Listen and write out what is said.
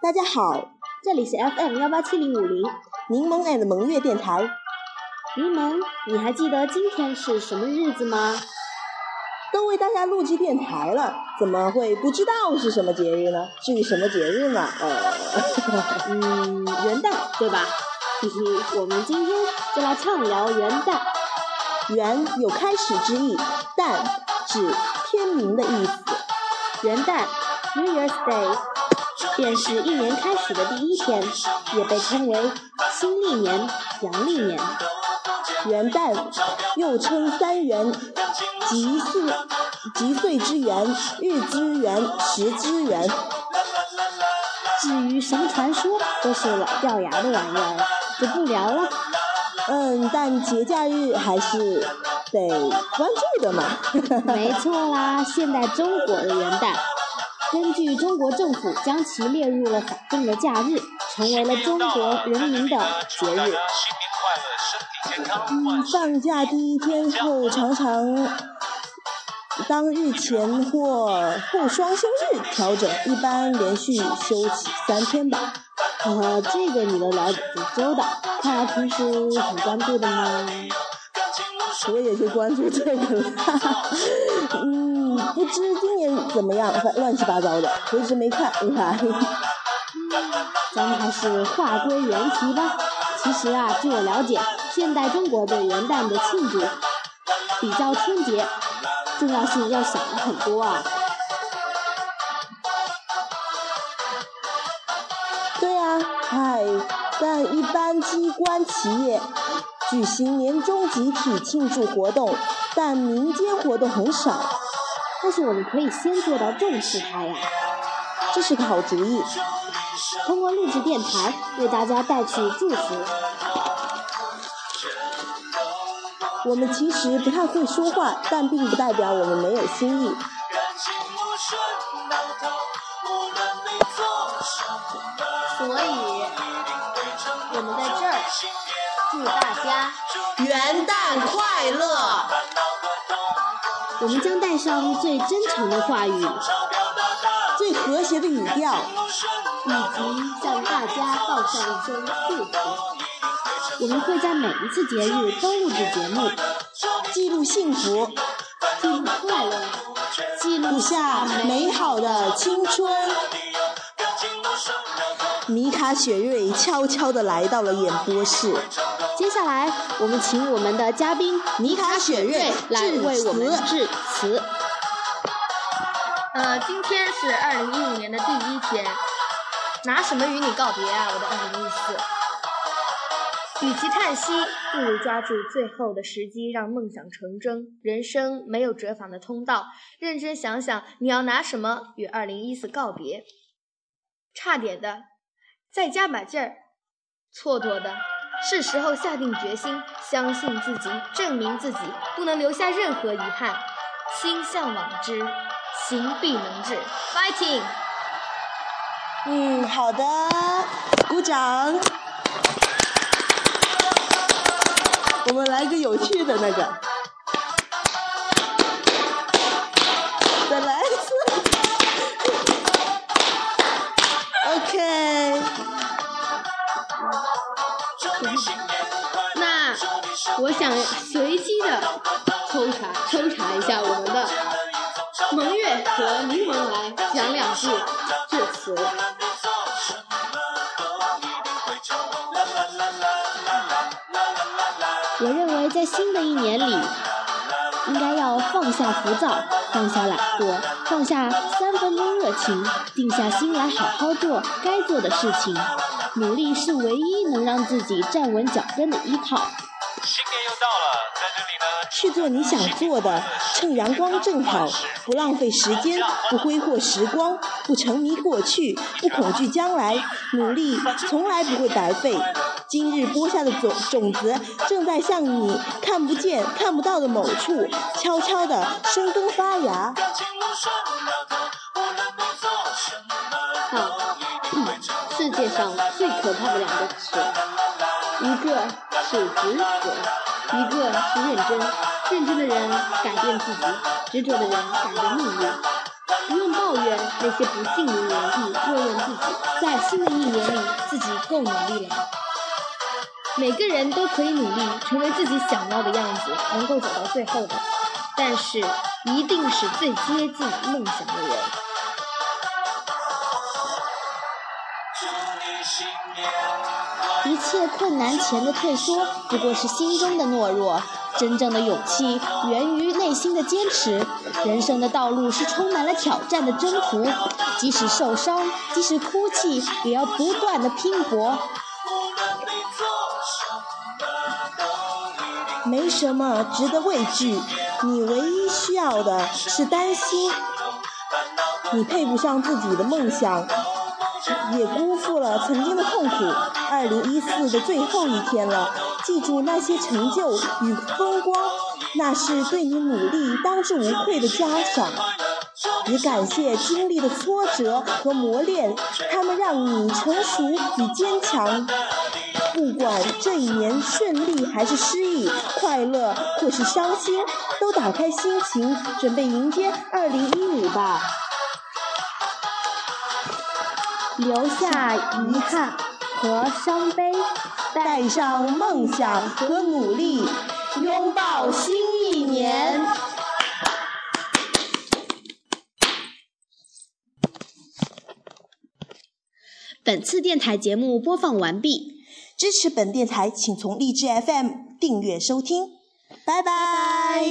大家好，这里是 FM 幺八七零五零柠檬 and 萌月电台。柠檬，你还记得今天是什么日子吗？都为大家录制电台了，怎么会不知道是什么节日呢？至于什么节日呢？呃，嗯，元旦，对吧？嘿嘿，我们今天就来畅聊元旦。元有开始之意，旦指天明的意思。元旦 （New Year's Day） 便是一年开始的第一天，也被称为新历年、阳历年。元旦又称三元，即四即岁之元、日之元、时之元。至于什么传说，都是老掉牙的玩意儿，就不聊了。嗯，但节假日还是得关注的嘛。没错啦，现代中国的元旦，根据中国政府将其列入了法定的假日，成为了中国人民的节日。嗯，放假第一天后，常常当日前或后双休日调整，一般连续休息三天吧。呃，这个你都了解挺周到，看来平时很关注的嘛。我也就关注这个了。哈 哈嗯，不知今年怎么样，乱七八糟的，我一直没看，你看。咱们还是话归原题吧。其实啊，据我了解，现代中国对元旦的庆祝，比较春节重要性要小很多啊。对啊，唉，但一般机关企业举行年终集体庆祝活动，但民间活动很少。但是我们可以先做到重视它呀，这是个好主意。通过录制电台，为大家带去祝福。我们其实不太会说话，但并不代表我们没有心意。所以，我们在这儿祝大家元旦快乐。我们将带上最真诚的话语，最和谐的语调，以及向大家道上一声祝福。我们会在每一次节日都录制节目，记录幸福，记录快乐，记录下美好的青春。米卡雪瑞悄悄地来到了演播室。接下来，我们请我们的嘉宾尼卡雪瑞来为我们致辞。呃，今天是二零一五年的第一天，拿什么与你告别啊，我的二零一四？与其叹息，不如抓住最后的时机，让梦想成真。人生没有折返的通道，认真想想，你要拿什么与二零一四告别？差点的。再加把劲儿，蹉跎的，是时候下定决心，相信自己，证明自己，不能留下任何遗憾。心向往之，行必能至，fighting！嗯，好的，鼓掌。我们来个有趣的那个。我想随机的抽查抽查一下我们的蒙月和柠檬来讲两句致辞。我认为在新的一年里，应该要放下浮躁，放下懒惰，放下三分钟热情，定下心来好好做该做的事情。努力是唯一能让自己站稳脚跟的依靠。去做你想做的，趁阳光正好，不浪费时间，不挥霍时光，不沉迷过去，不恐惧将来，努力从来不会白费。今日播下的种种子，正在向你看不见、看不到的某处，悄悄地生根发芽。好，世界上最可怕的两个词，一个是执着。一个是认真，认真的人改变自己，执着的人改变命运。不用抱怨那些不幸的人意，问问自己，在新的一年里自己够努力了？每个人都可以努力成为自己想要的样子，能够走到最后的，但是一定是最接近梦想的人。祝你新年一切困难前的退缩，不过是心中的懦弱。真正的勇气源于内心的坚持。人生的道路是充满了挑战的征途，即使受伤，即使哭泣，也要不断的拼搏。没什么值得畏惧，你唯一需要的是担心。你配不上自己的梦想。也辜负了曾经的痛苦。二零一四的最后一天了，记住那些成就与风光，那是对你努力当之无愧的嘉赏。也感谢经历的挫折和磨练，他们让你成熟与坚强。不管这一年顺利还是失意，快乐或是伤心，都打开心情，准备迎接二零一五吧。留下遗憾和伤悲，带上梦想和努力，拥抱新一年。本次电台节目播放完毕，支持本电台请从荔枝 FM 订阅收听，拜拜。